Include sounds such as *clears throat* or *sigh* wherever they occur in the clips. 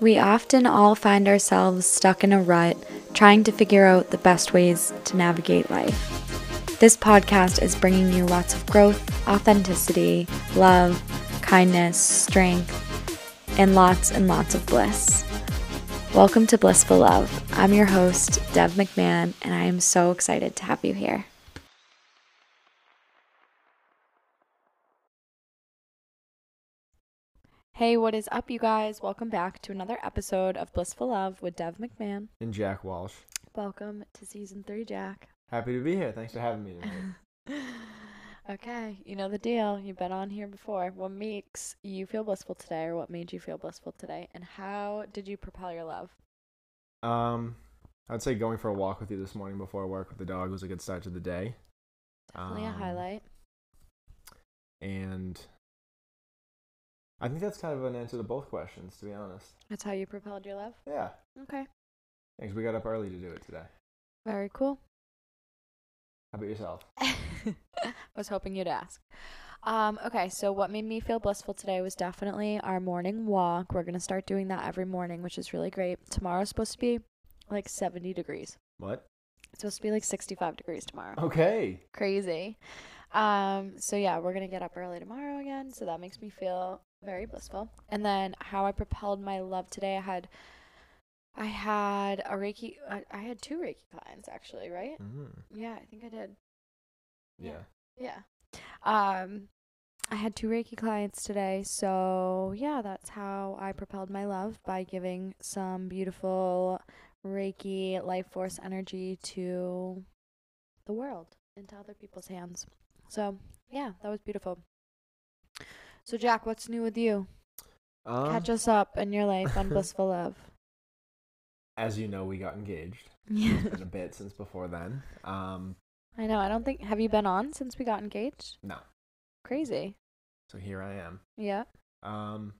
We often all find ourselves stuck in a rut, trying to figure out the best ways to navigate life. This podcast is bringing you lots of growth, authenticity, love, kindness, strength, and lots and lots of bliss. Welcome to Blissful Love. I'm your host, Dev McMahon, and I am so excited to have you here. Hey, what is up, you guys? Welcome back to another episode of Blissful Love with Dev McMahon. and Jack Walsh. Welcome to season three, Jack. Happy to be here. Thanks for having me tonight. *laughs* okay, you know the deal. You've been on here before. What makes you feel blissful today, or what made you feel blissful today? And how did you propel your love? um, I'd say going for a walk with you this morning before work with the dog was a good start to the day. Definitely a Um, highlight. And I think that's kind of an answer to both questions, to be honest. That's how you propelled your love? Yeah. Okay. Thanks. We got up early to do it today. Very cool. How about yourself? *laughs* I was hoping you'd ask. Um, okay, so what made me feel blissful today was definitely our morning walk. We're going to start doing that every morning, which is really great. Tomorrow's supposed to be like 70 degrees. What? It's supposed to be like 65 degrees tomorrow. Okay. Crazy. Um, so yeah, we're going to get up early tomorrow again, so that makes me feel very blissful. And then how I propelled my love today, I had I had a Reiki I, I had two Reiki clients actually, right? Mm. Yeah, I think I did. Yeah. Yeah. Um, I had two Reiki clients today, so yeah, that's how I propelled my love by giving some beautiful Reiki life force energy to the world into other people's hands. So yeah, that was beautiful. So Jack, what's new with you? Um, Catch us up in your life on *laughs* blissful love. as you know, we got engaged. Yeah, *laughs* It's been a bit since before then. Um, I know. I don't think have you been on since we got engaged? no. Crazy. So here I am. Yeah. Um,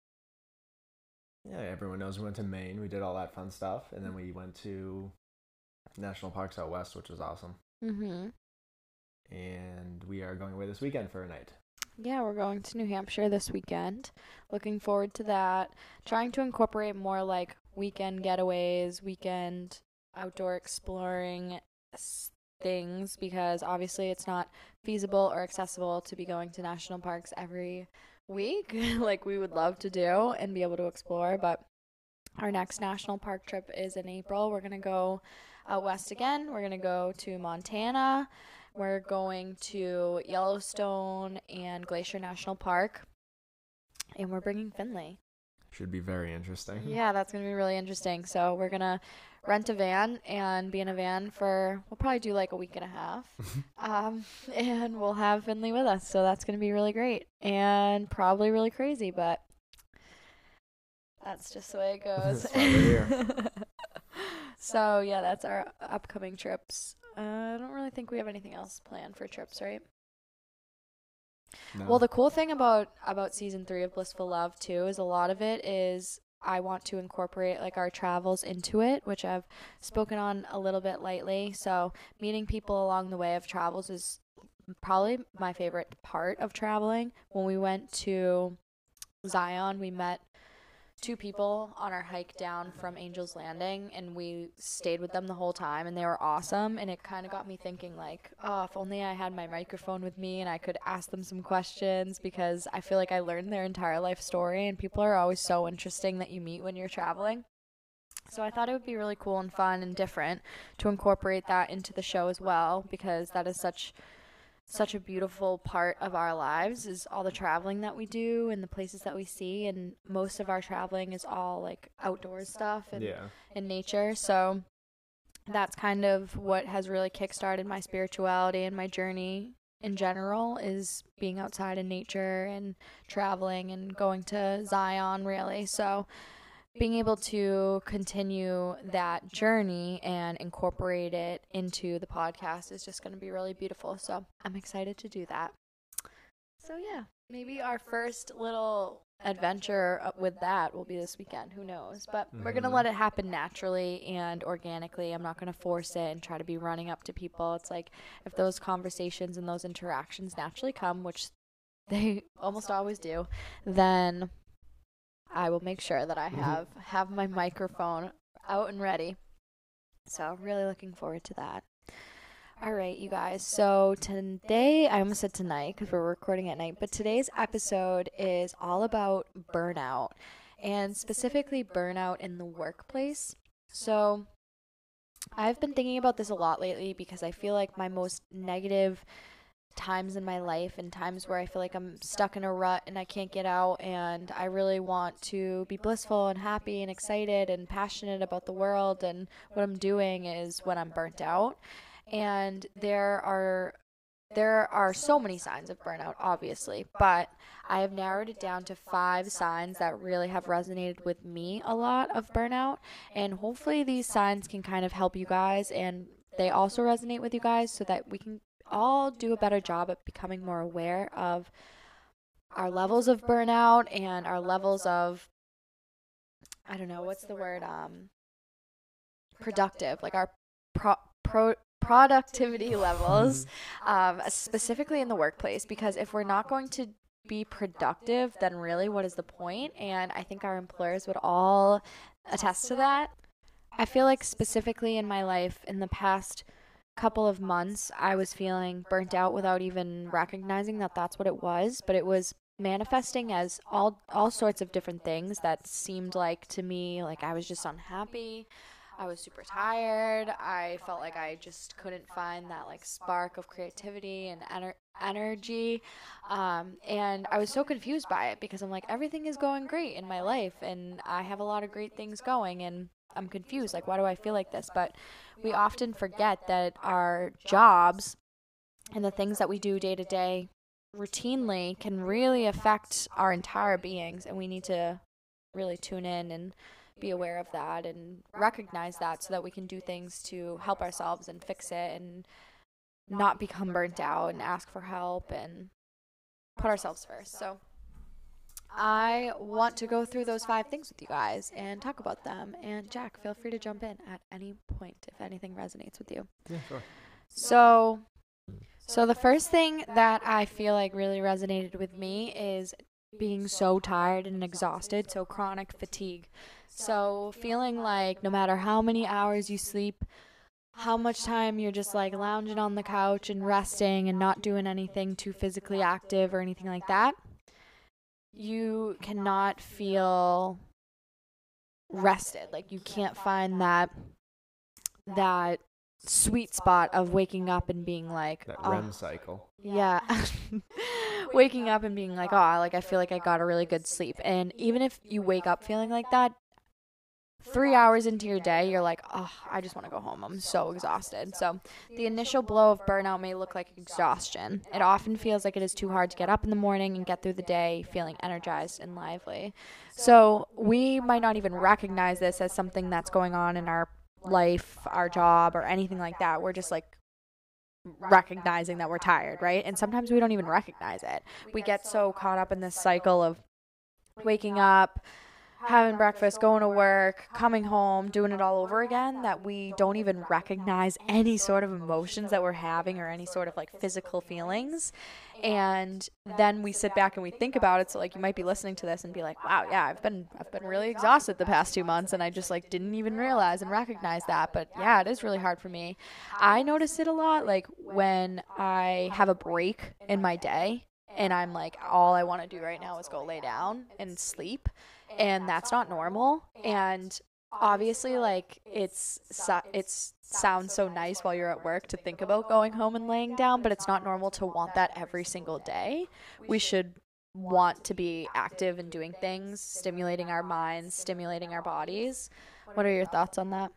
yeah, everyone knows we went to Maine. We did all that fun stuff, and then we went to national parks out west, which was awesome. Mhm. And we are going away this weekend for a night. Yeah, we're going to New Hampshire this weekend. Looking forward to that. Trying to incorporate more like weekend getaways, weekend outdoor exploring things because obviously it's not feasible or accessible to be going to national parks every week *laughs* like we would love to do and be able to explore, but our next national park trip is in April. We're going to go out west again. We're going to go to Montana. We're going to Yellowstone and Glacier National Park. And we're bringing Finley. Should be very interesting. Yeah, that's going to be really interesting. So we're going to rent a van and be in a van for, we'll probably do like a week and a half. *laughs* Um, and we'll have Finley with us. So that's going to be really great and probably really crazy, but that's just the way it goes. *laughs* That's why we're here. *laughs* so yeah, that's our upcoming trips. Really think we have anything else planned for trips, right? No. Well, the cool thing about about season three of Blissful Love too is a lot of it is I want to incorporate like our travels into it, which I've spoken on a little bit lately. So meeting people along the way of travels is probably my favorite part of traveling. When we went to Zion, we met two people on our hike down from Angel's Landing and we stayed with them the whole time and they were awesome and it kind of got me thinking like, oh, if only I had my microphone with me and I could ask them some questions because I feel like I learned their entire life story and people are always so interesting that you meet when you're traveling. So I thought it would be really cool and fun and different to incorporate that into the show as well because that is such such a beautiful part of our lives is all the traveling that we do and the places that we see and most of our traveling is all like outdoors stuff and yeah. in nature so that's kind of what has really kickstarted my spirituality and my journey in general is being outside in nature and traveling and going to Zion really so being able to continue that journey and incorporate it into the podcast is just going to be really beautiful. So I'm excited to do that. So, yeah, maybe our first little adventure with that will be this weekend. Who knows? But we're going to mm-hmm. let it happen naturally and organically. I'm not going to force it and try to be running up to people. It's like if those conversations and those interactions naturally come, which they *laughs* almost always do, then I will make sure that I mm-hmm. have have my microphone out and ready. So really looking forward to that. All right, you guys. So today, I almost said tonight because we're recording at night, but today's episode is all about burnout and specifically burnout in the workplace. So I've been thinking about this a lot lately because I feel like my most negative times in my life and times where I feel like I'm stuck in a rut and I can't get out and I really want to be blissful and happy and excited and passionate about the world and what I'm doing is when I'm burnt out. And there are there are so many signs of burnout obviously, but I have narrowed it down to 5 signs that really have resonated with me a lot of burnout and hopefully these signs can kind of help you guys and they also resonate with you guys so that we can all do a better job at becoming more aware of our levels of burnout and our levels of I don't know what's the word um productive like our pro, pro productivity *laughs* levels um, specifically in the workplace because if we're not going to be productive then really what is the point? And I think our employers would all attest to that. I feel like specifically in my life in the past couple of months, I was feeling burnt out without even recognizing that that's what it was, but it was manifesting as all all sorts of different things that seemed like to me like I was just unhappy. I was super tired. I felt like I just couldn't find that like spark of creativity and ener- energy. Um, and I was so confused by it because I'm like everything is going great in my life and I have a lot of great things going and I'm confused. Like, why do I feel like this? But we often forget that our jobs and the things that we do day to day routinely can really affect our entire beings. And we need to really tune in and be aware of that and recognize that so that we can do things to help ourselves and fix it and not become burnt out and ask for help and put ourselves first. So, I want to go through those five things with you guys and talk about them. And Jack, feel free to jump in at any point if anything resonates with you. Yeah, sure. So, so the first thing that I feel like really resonated with me is being so tired and exhausted, so chronic fatigue. So, feeling like no matter how many hours you sleep, how much time you're just like lounging on the couch and resting and not doing anything too physically active or anything like that you cannot feel rested. Like you can't find that that sweet spot of waking up and being like That oh, REM cycle. yeah. *laughs* waking up and being like, "Oh, like I feel like I got a really good sleep." And even if you wake up feeling like that, three hours into your day, you're like, oh, I just want to go home. I'm so exhausted. So, the initial blow of burnout may look like exhaustion. It often feels like it is too hard to get up in the morning and get through the day feeling energized and lively. So, we might not even recognize this as something that's going on in our life, our job, or anything like that. We're just like, recognizing that we're tired, right? And sometimes we don't even recognize it. We get so caught up in this cycle of waking up, having breakfast, going to work, coming home, doing it all over again that we don't even recognize any sort of emotions that we're having or any sort of like physical feelings. And then we sit back and we think about it. So like you might be listening to this and be like, "Wow, yeah, I've been I've been really exhausted the past 2 months and I just like didn't even realize and recognize that." But yeah, it is really hard for me. I notice it a lot like when I have a break in my day and I'm like all I want to do right now is go lay down and sleep and that's not normal and obviously like it's it's sounds so nice while you're at work to think about going home and laying down but it's not normal to want that every single day we should want to be active and doing things stimulating our minds stimulating our bodies what are your thoughts on that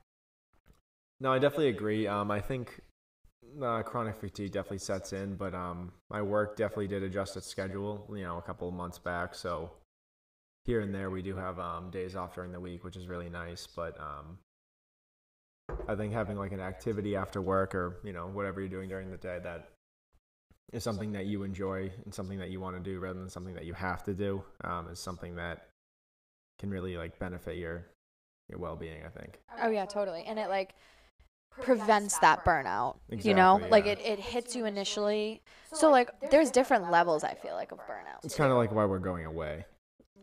No, I definitely agree. Um, I think uh, chronic fatigue definitely sets in, but um, my work definitely did adjust its schedule. You know, a couple of months back, so here and there we do have um, days off during the week, which is really nice. But um, I think having like an activity after work or you know whatever you're doing during the day that is something that you enjoy and something that you want to do rather than something that you have to do um, is something that can really like benefit your your well-being. I think. oh yeah totally and it like prevents that burnout you know Exactly, like it, it hits you initially so like there's different levels i feel like of burnout It's kind of like why we're going away.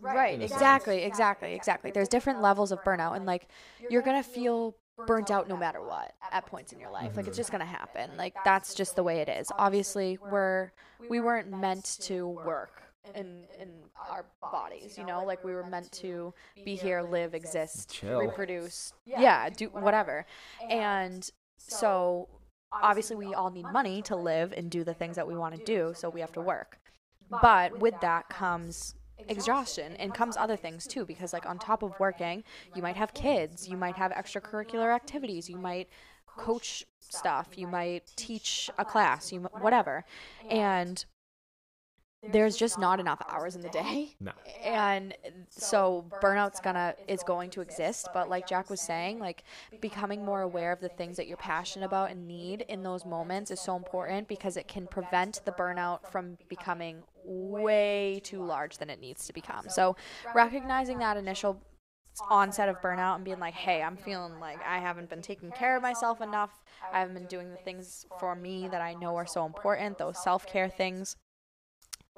Right, in a sense. exactly, exactly, exactly. There's different levels of burnout, and like you're gonna feel burnt out no matter what at points in your life. Like it's mm-hmm. just gonna happen. Like that's just the way it is. Obviously, we're we weren't meant to work in in our bodies, you know. Like we were meant to be here, live, exist, Chill. reproduce, yeah, do whatever. And so obviously we all need money to live and do the things that we want to do, so we have to work. But with that comes exhaustion and comes other things too because like on top of working, you might have kids, you might have extracurricular activities, you might coach stuff, you might teach a class, you whatever. And there's just not enough hours in the day No. and so burnout's gonna is going to exist but like jack was saying like becoming more aware of the things that you're passionate about and need in those moments is so important because it can prevent the burnout from becoming way too large than it needs to become so recognizing that initial onset of burnout and being like hey i'm feeling like i haven't been taking care of myself enough i haven't been doing the things for me that i know are so important those self-care things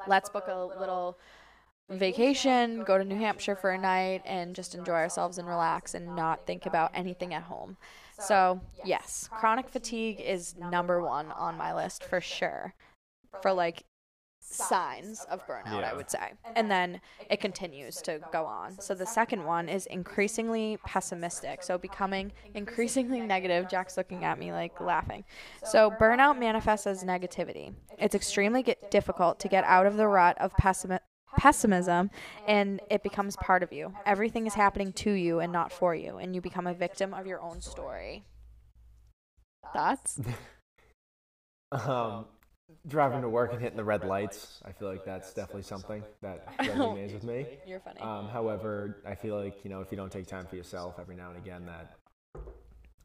let's book a little vacation, go to New Hampshire for a night, and just enjoy ourselves and relax and not think about anything at home. So, yes, chronic fatigue is number one on my list for sure. For like signs of burnout, Yeah. I would say. And then it continues to go on. So, the second one is increasingly pessimistic. So, becoming increasingly negative. Jack's looking at me like laughing. So, burnout manifests as negativity. It's extremely get difficult to get out of the rut of pessimi- pessimism and it becomes part of you. Everything is happening to you and not for you, and you become a victim of your own story. Thoughts? *laughs* Um, driving to work and hitting the red lights. I feel like that's definitely something that *laughs* resonates with me. *laughs* You're funny. Um, however, I feel like you know if you don't take time for yourself every now and again, that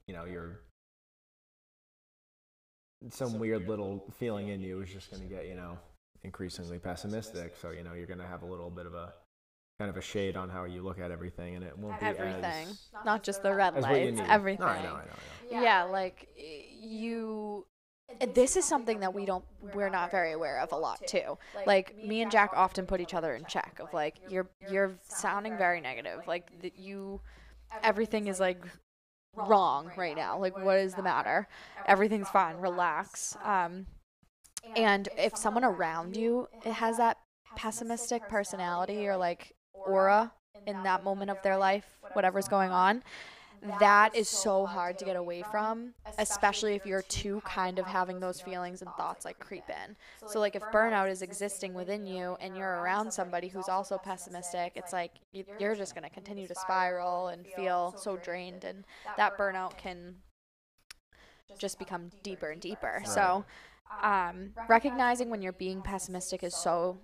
you know you're some weird little feeling in you is just going to get you know increasingly pessimistic. So you know you're going to have a little bit of a kind of a shade on how you look at everything, and it won't be everything. as, Not just the red as what you lights, need. everything. No, I know, I know, I know. yeah like you this is something that we don't we're not very aware of a lot too. Like me and jack often put each other in check of like you're you're sounding very negative. Like that you everything is like wrong right now. Like what is the matter? Everything's fine. Relax. Um and if someone around you has that pessimistic personality or like aura in that moment of their life whatever's going on that is so hard to get away from, especially if you're too kind of having those feelings and thoughts like creep in. So, like, if burnout is existing within you and you're around somebody who's also pessimistic, it's like you're just going to continue to spiral and feel so drained, and that burnout can just become deeper and deeper. So, um, recognizing when you're being pessimistic is so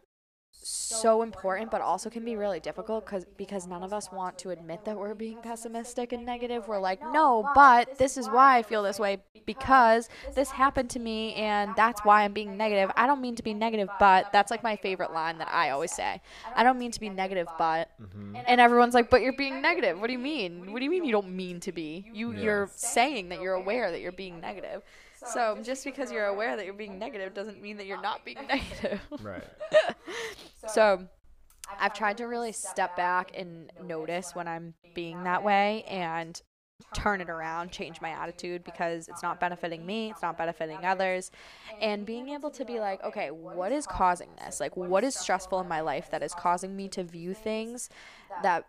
so important but also can be really difficult cuz because none of us want to admit that we're being pessimistic and negative. We're like no but this is why I feel this way because this happened to me and that's why I'm being negative. I don't mean to be negative but that's like my favorite line that I always say. I don't mean to be negative but Mhm. and everyone's like but you're being negative. What do you mean? What do you mean you don't mean to be? You Yeah. you're saying that you're aware that you're being negative so just because you're aware that you're being negative doesn't mean that you're not being negative *laughs* *laughs* Right. so I've tried to really step back and notice when I'm being that way and turn it around, change my attitude because it's not benefiting me, it's not benefiting others. And being able to be like, okay, what is causing this? Like, what is stressful in my life that is causing me to view things that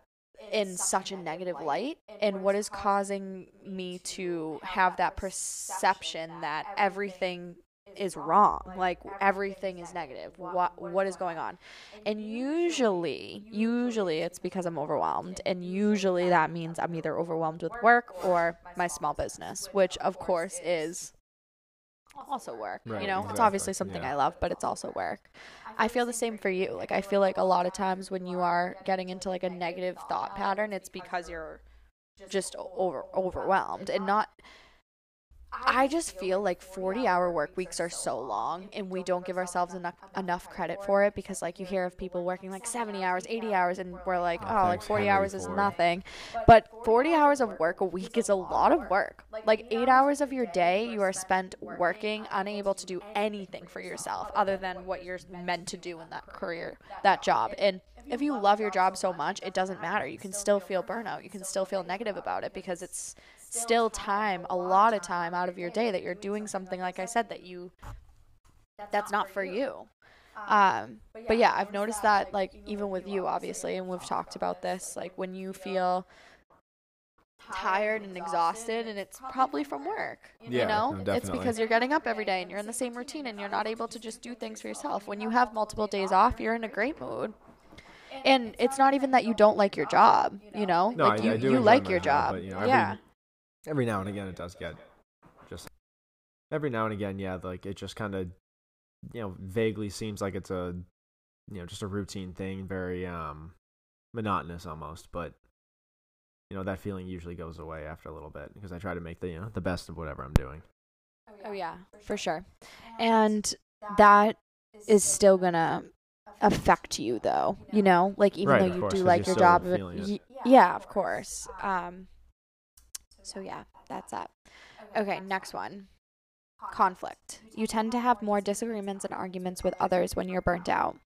in such a negative light? And what is causing me to have that perception that everything is wrong like everything is negative what what is going on and usually usually it's because i'm overwhelmed and usually that means i'm either overwhelmed with work or my small business which of course is also work Right, you know it's obviously something yeah. i love but it's also work i feel the same for you. Like i feel like a lot of times when you are getting into like a negative thought pattern it's because you're just over overwhelmed and not I just feel like 40 hour work weeks are so long and we don't give ourselves enough enough credit for it because like you hear of people working like 70 hours, 80 hours and we're like, Oh, "Oh, like 40 hours is nothing." But 40 hours of work a week is a lot of work. Like 8 hours of your day you are spent working, unable to do anything for yourself other than what you're meant to do in that career, that job. And if you love your job so much, it doesn't matter. You can still feel burnout. You can still feel negative about it because it's still time, a lot of time out of your day that you're doing something like I said that you that's not for you. Um, but yeah, I've noticed that like even with you obviously and we've talked about this like when you feel tired and exhausted and it's probably from work Yeah, you know? no, it's because you're getting up every day and you're in the same routine and you're not able to just do things for yourself. When you have multiple days off you're in a great mood. And it's not even that you don't like your job you know? No, like I- you, I you like your job, job. but, you know, every- yeah every now and again it does get just every now and again yeah like it just kind of you know vaguely seems like it's a you know just a routine thing very um monotonous almost but you know that feeling usually goes away after a little bit because i try to make the you know the best of whatever i'm doing. Oh yeah. For sure. and that is still gonna affect you though you know? like even Right, though you course, do 'cause like your job still but feeling it. y- yeah of course. Um so yeah that's that. Okay next one. Conflict. You tend to have more disagreements and arguments with others when you're burnt out.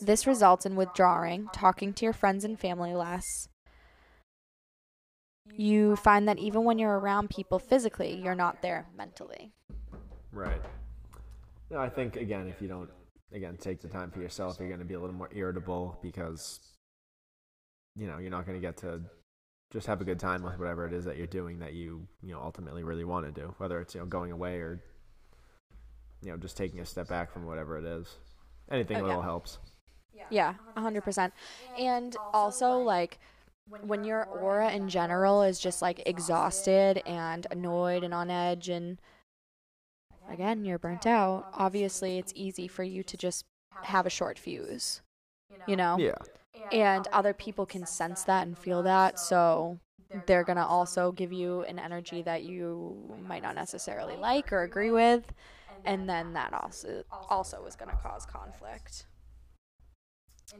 This results in withdrawing talking to your friends and family less. You find that even when you're around people physically you're not there mentally. Right. No i think again if you don't again take the time for yourself you're going to be a little more irritable because you know you're not going to get to just have a good time with whatever it is that you're doing that you you know ultimately really want to do whether it's you know going away or you know just taking a step back from whatever it is anything Oh, a yeah. helps Yeah, a hundred percent. And also like when your aura in general is just like exhausted and annoyed and on edge and again you're burnt out, obviously it's easy for you to just have a short fuse. You know? yeah And other people can sense that and feel that, so they're gonna also give you an energy that you might not necessarily like or agree with. And then that also also is gonna cause conflict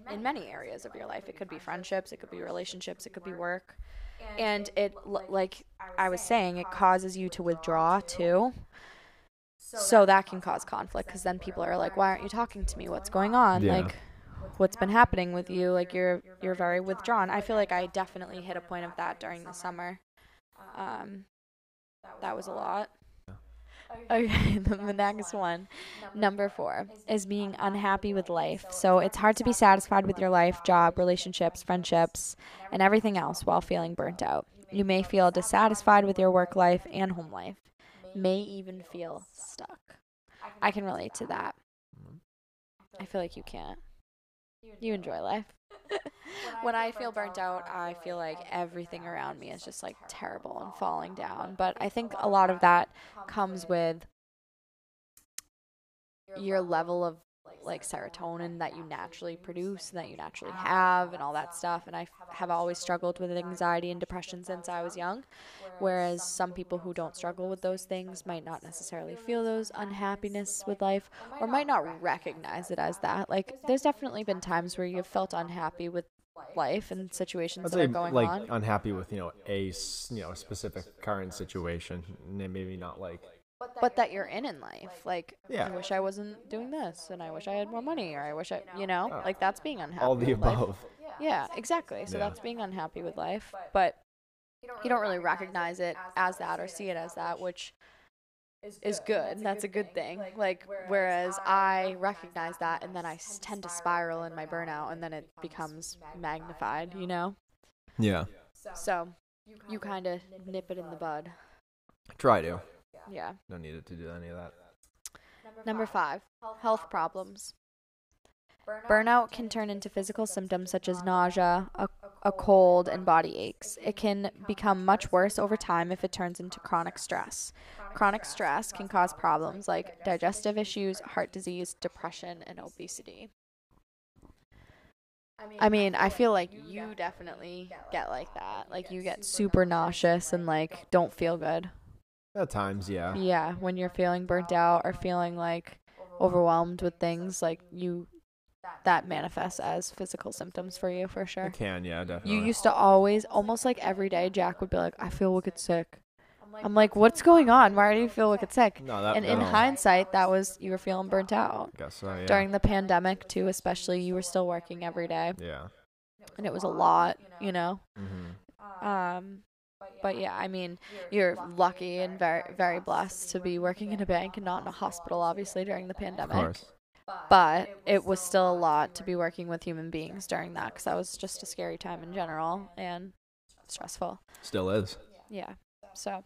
in many areas of your life. It could be friendships, it could be relationships, it could be work. And it, like I was saying, it causes you to withdraw too. So that can cause conflict because then people are like, "Why aren't you talking to me? What's going on? Yeah. Like, what's been happening with you? Like, you're you're very withdrawn." I feel like I definitely hit a point of that during the summer. Um, that was a lot. Okay, then *laughs* the next one, number four, is being unhappy with life. So it's hard to be satisfied with your life, job, relationships, friendships, and everything else while feeling burnt out. You may feel dissatisfied with your work life and home life, may even feel stuck. I can relate to that. I feel like you can't. You enjoy life. *laughs* when *laughs* I feel burnt out, I feel like everything around me is just like terrible and falling down. But I think a lot of that comes with your level of like serotonin that you naturally produce and that you naturally have and all that stuff. and I f- have always struggled with anxiety and depression since I was young whereas some people who don't struggle with those things might not necessarily feel those unhappiness with life or might not recognize it as that. Like there's definitely been times where you've felt unhappy with life and situations I'd that are say going like on. unhappy with you know a you know specific current situation and maybe not like but that you're in in life like Yeah. i wish i wasn't doing this and i wish i had more money or i wish i you know Oh. like that's being unhappy all the with life. above. Yeah exactly. So Yeah. that's being unhappy with life but you don't really recognize it as that or see it as that which is good that's a good thing like whereas i recognize that and then I tend to spiral in my burnout and then it becomes magnified you know? yeah. So you kind of nip it in the bud. Try to yeah don't need it to do any of that Number five, health problems. Burnout can turn into physical symptoms such as nausea, a, a cold, and body aches. It can become much worse over time if it turns into chronic stress. Chronic stress can cause problems like digestive issues, heart disease, depression, and obesity. I mean, I feel like you definitely get like that. Like, you get super nauseous and, like, don't feel good. At times yeah Yeah, when you're feeling burnt out or feeling like overwhelmed with things, like you that manifests as physical symptoms for you for sure. it can yeah definitely You used to always almost like every day Jack would be like, I feel wicked sick. I'm like, what's going on? Why do you feel wicked sick? No, that. And in hindsight, that was you were feeling burnt out I guess so. Yeah. during the pandemic too, especially. You were still working every day, Yeah. and it was a lot, you know. hmm Um, but yeah, I mean, you're lucky and very, very blessed to be working in a bank and not in a hospital, obviously during the pandemic. Of pandemic. course. But it was still a lot to be working with human beings during that because that was just a scary time in general and stressful. Still is. Yeah. So.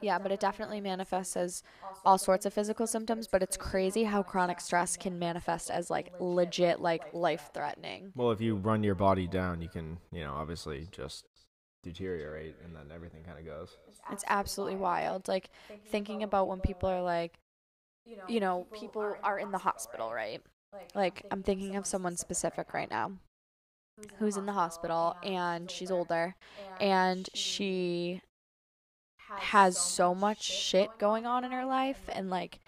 Yeah, but it definitely manifests as all sorts of physical symptoms, but it's crazy how chronic stress can manifest as like legit like life threatening. Well, if you run your body down, you can, you know, obviously just deteriorate, and then everything kind of goes. It's absolutely wild. Like thinking about when people are like you know, people are in the hospital, right? Like I'm thinking of someone specific right now who's in the hospital and she's older and she has so much shit going on in her life and like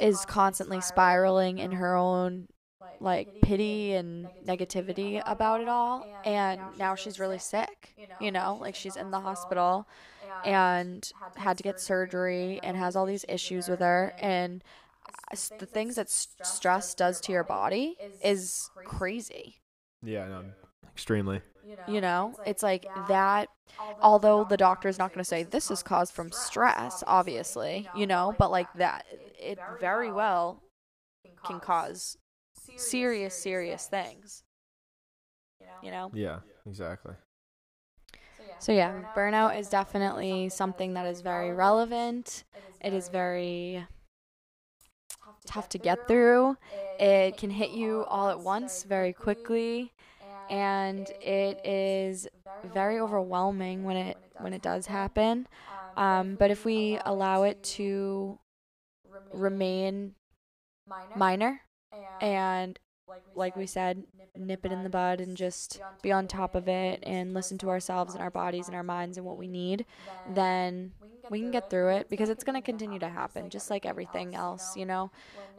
is constantly spiraling in her own like pity and negativity about it all and now she's really sick you know like she's in the hospital and had to get surgery and has all these issues with her and the things that stress does to your body is crazy Yeah, no, extremely. you know it's like that although the doctor is not going to say this is caused from stress obviously you know but like that it very well can cause serious serious things. you know? Yeah, exactly. so yeah burnout is definitely something that is very relevant. it is very tough to get through. it can hit you all at once very quickly and it is very overwhelming when it when it does happen. um, but if we allow it to remain minor and like we said nip it in the bud and just be on top of it and listen to ourselves and our bodies and our minds and what we need then we can get through it. because it's going to continue to happen just like everything else you know?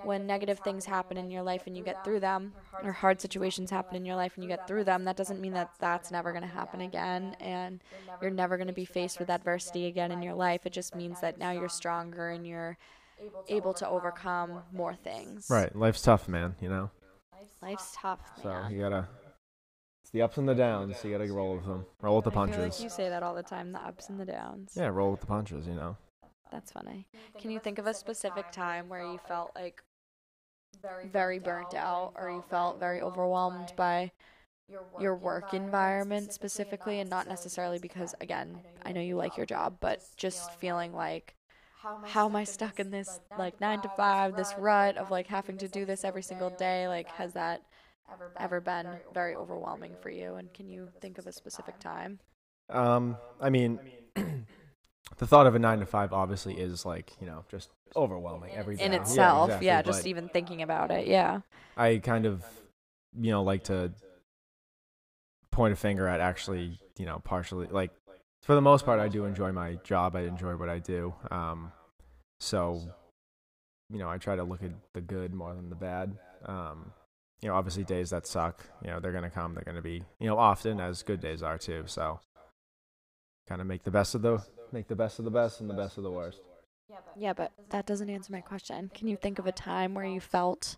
when negative things happen in your life and you get through them or hard situations happen in your life and you get through them that doesn't mean that that's never going to happen again and you're never going to be faced with adversity again in your life. It just means that now you're stronger and you're able to overcome more things Right, life's tough, man. You know, life's tough so man. you gotta. It's the ups and the downs. So You gotta roll with them. Roll with the I feel punches. like you say that all the time the ups and the downs Yeah, roll with the punches. You know. that's funny can you think of a specific time where you felt like very burnt out or you felt very overwhelmed by your work environment specifically and not necessarily because again I know you like your job but just feeling like how am I stuck in this like 9 to 5 this rut of like having to do this every single day like has that ever been very overwhelming for you? and can you think of a specific time? Um, I mean, *clears throat* the thought of a nine to five obviously is like you know just overwhelming every day. in Yeah, itself exactly, yeah just but even thinking about it yeah. I kind of, you know, like to point a finger at actually, you know, partially like for the most part, I do enjoy my job. I enjoy what I do. Um, so, you know, I try to look at the good more than the bad. Um, you know, obviously days that suck, you know, they're gonna come. They're gonna be, you know, often as good days are too. So, kind of make the best of the make the best of the best and the best of the worst. yeah but that doesn't answer my question can you think of a time where you felt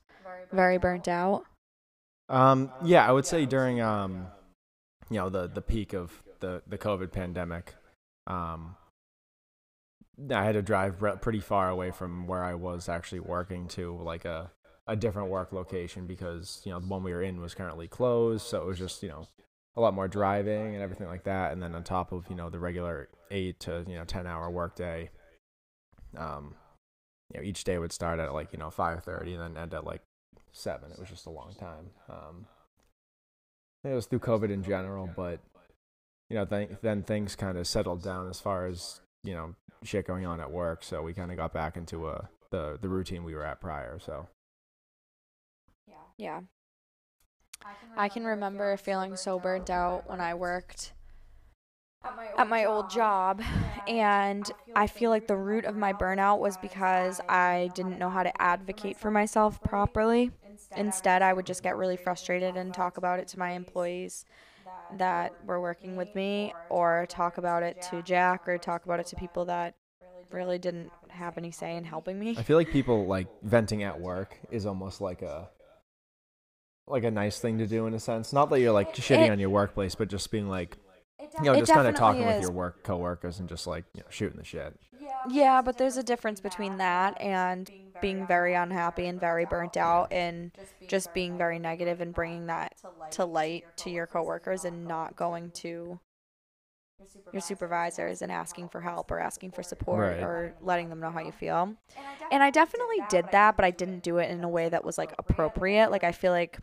very burnt out Um, yeah, I would say during um, you know, the the peak of the the COVID pandemic, um, I had to drive re- pretty far away from where I was actually working to like a a different work location because you know the one we were in was currently closed, so it was just you know a lot more driving and everything like that, and then on top of you know the regular eight to you know ten hour workday, um, you know each day would start at like you know five thirty and then end at like seven. It was just a long time. Um, it was through COVID in general, but you know, th- then things kind of settled down as far as you know shit going on at work. So we kind of got back into a the the routine we were at prior. So yeah I can remember feeling so burnt out when I worked at my old job and *laughs* I feel like the root of my burnout was because I didn't know how to advocate for myself properly. Instead, I would just get really frustrated and talk about it to my employees that were working with me or talk about it to Jack or talk about it to people that really didn't have any say in helping me. I feel like people like venting at work is almost like a like a nice thing to do in a sense. Not that you're like shitting It- on your workplace, but just being like you know, just kind of talking with your work coworkers and just like you know, shooting the shit. Yeah, but there's a difference between that and being very unhappy and very burnt out and just being very negative and bringing that to light to your coworkers and not going to your supervisors and asking for help or asking for support Right. or letting them know how you feel. And I definitely did that, but I didn't do it in a way that was like appropriate. Like I feel like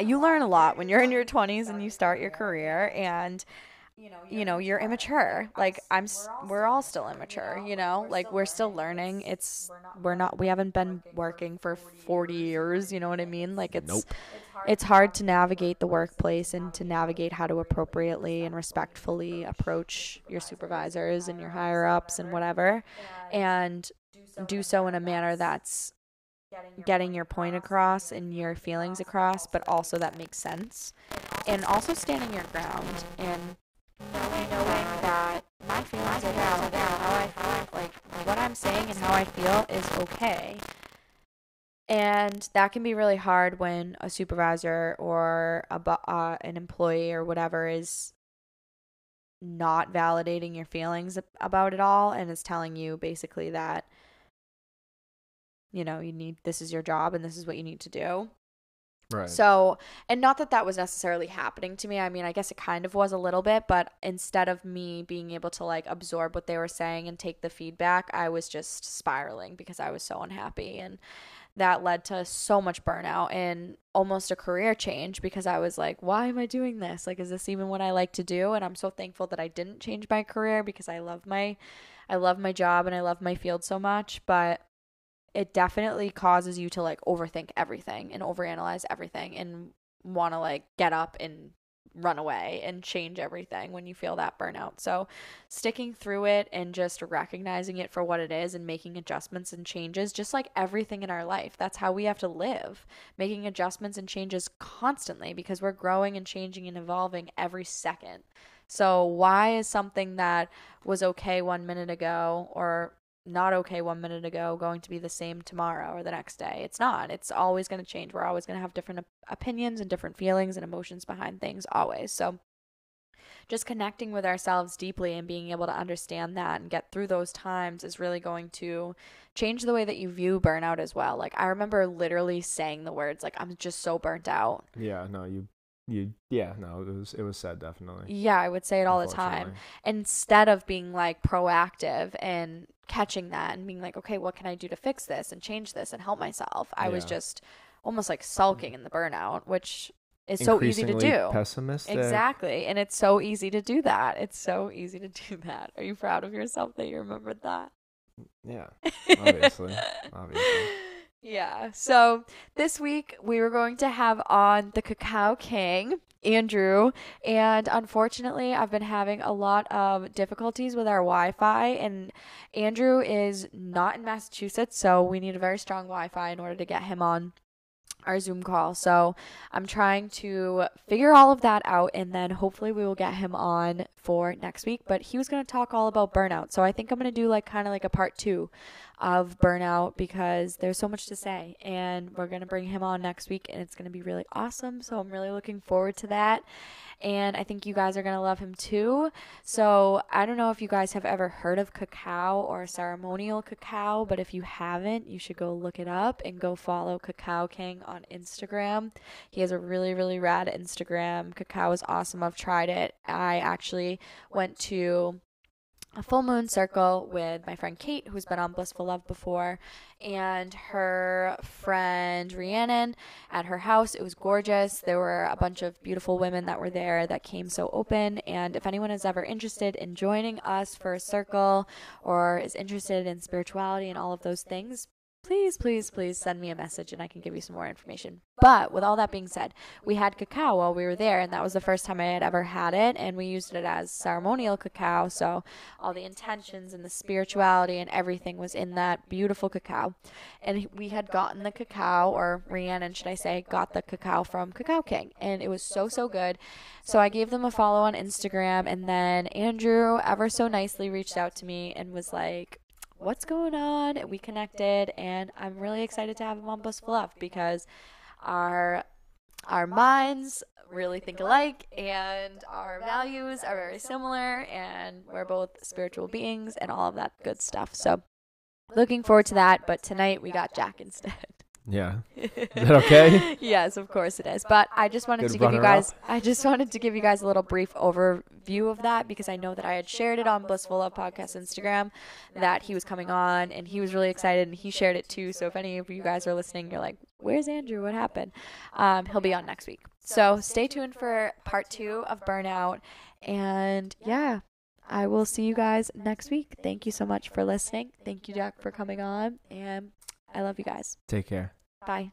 you learn a lot when you're in your 20s and you start your career and you know you're immature. like i'm s- we're all still immature you know? like we're still learning. It's we're not we haven't been working for 40 years you know what i mean? Like it's Nope. it's hard to navigate the workplace and to navigate how to appropriately and respectfully approach your supervisors and your higher ups and whatever and do so in a manner that's getting your point across and your feelings across but also that makes sense. And also standing your ground and that my feelings valid and how I feel, like what I'm saying and how I feel is okay. And that can be really hard when a supervisor or a uh, an employee or whatever is not validating your feelings about it all and is telling you basically that you know you need this is your job and this is what you need to do Right. so, and not that that was necessarily happening to me. I mean, I guess it kind of was a little bit, but instead of me being able to like absorb what they were saying and take the feedback, I was just spiraling because I was so unhappy. And that led to so much burnout and almost a career change because I was like, why am I doing this? Like, is this even what I like to do? And I'm so thankful that I didn't change my career because I love my, I love my job and I love my field so much. But it definitely causes you to like overthink everything and overanalyze everything and want to like get up and run away and change everything when you feel that burnout. So, sticking through it and just recognizing it for what it is and making adjustments and changes, just like everything in our life. That's how we have to live, making adjustments and changes constantly because we're growing and changing and evolving every second. So, why is something that was okay one minute ago or not okay one minute ago going to be the same tomorrow or the next day. It's not. It's always going to change. We're always going to have different op- opinions and different feelings and emotions behind things, always. So, just connecting with ourselves deeply and being able to understand that and get through those times is really going to change the way that you view burnout as well. Like, I remember literally saying the words, like, I'm just so burnt out. yeah. No. You. You. Yeah. No. It was. It was said definitely. Yeah, I would say it all the time. instead of being like proactive and catching that and being like, okay, what can I do to fix this and change this and help myself? I was just almost like sulking in the burnout, which is so easy to do. Pessimistic. Exactly. And it's so easy to do that. It's so easy to do *laughs* that. Are you proud of yourself that you remembered that? Yeah. Obviously. Obviously. *laughs* Yeah. So this week we were going to have on the Cacao King, Andrew, and unfortunately I've been having a lot of difficulties with our Wi-Fi and Andrew is not in Massachusetts, so we need a very strong Wi-Fi in order to get him on our Zoom call. So I'm trying to figure all of that out and then hopefully we will get him on for next week. But he was going to talk all about burnout. So I think I'm going to do like kind of like a part two of burnout because there's so much to say. And we're going to bring him on next week and it's going to be really awesome. So I'm really looking forward to that. And I think you guys are going to love him too. So I don't know if you guys have ever heard of cacao or ceremonial cacao, but if you haven't, you should go look it up and go follow Cacao King on Instagram. He has a really, really rad Instagram. Cacao is awesome. I've tried it. I actually went to a full moon circle with my friend Kate, who's been on Blissful Love before, and her friend Rhiannon at her house. It was gorgeous. There were a bunch of beautiful women that were there that came so open. And if anyone is ever interested in joining us for a circle or is interested in spirituality and all of those things, please, please, please send me a message and I can give you some more information. But with all that being said, we had cacao while we were there, and that was the first time I had ever had it, and we used it as ceremonial cacao. So all the intentions and the spirituality and everything was in that beautiful cacao. And we had gotten the cacao, or Rhiannon, should I say, got the cacao from Cacao King, and it was so, so good. So I gave them a follow on Instagram, and then Andrew ever so nicely reached out to me and was like, what's going on? We connected, and I'm really excited to have him on Blissful Love because our our minds really think alike and our values are very similar and we're both spiritual beings and all of that good stuff. So looking forward to that, but tonight we got Jack instead. Yeah. *laughs* Is that okay? yes, of course it is. But I just wanted Good to give you guys I just wanted to give you guys a little brief overview of that because I know that I had shared it on Blissful Love Podcast Instagram that he was coming on and he was really excited and he shared it too. So if any of you guys are listening, you're like, Where's Andrew? What happened? Um, he'll be on next week. So stay tuned for part two of Burnout. And yeah, I will see you guys next week. Thank you so much for listening. Thank you, Jack, for coming on. And I love you guys. Take care. Bye.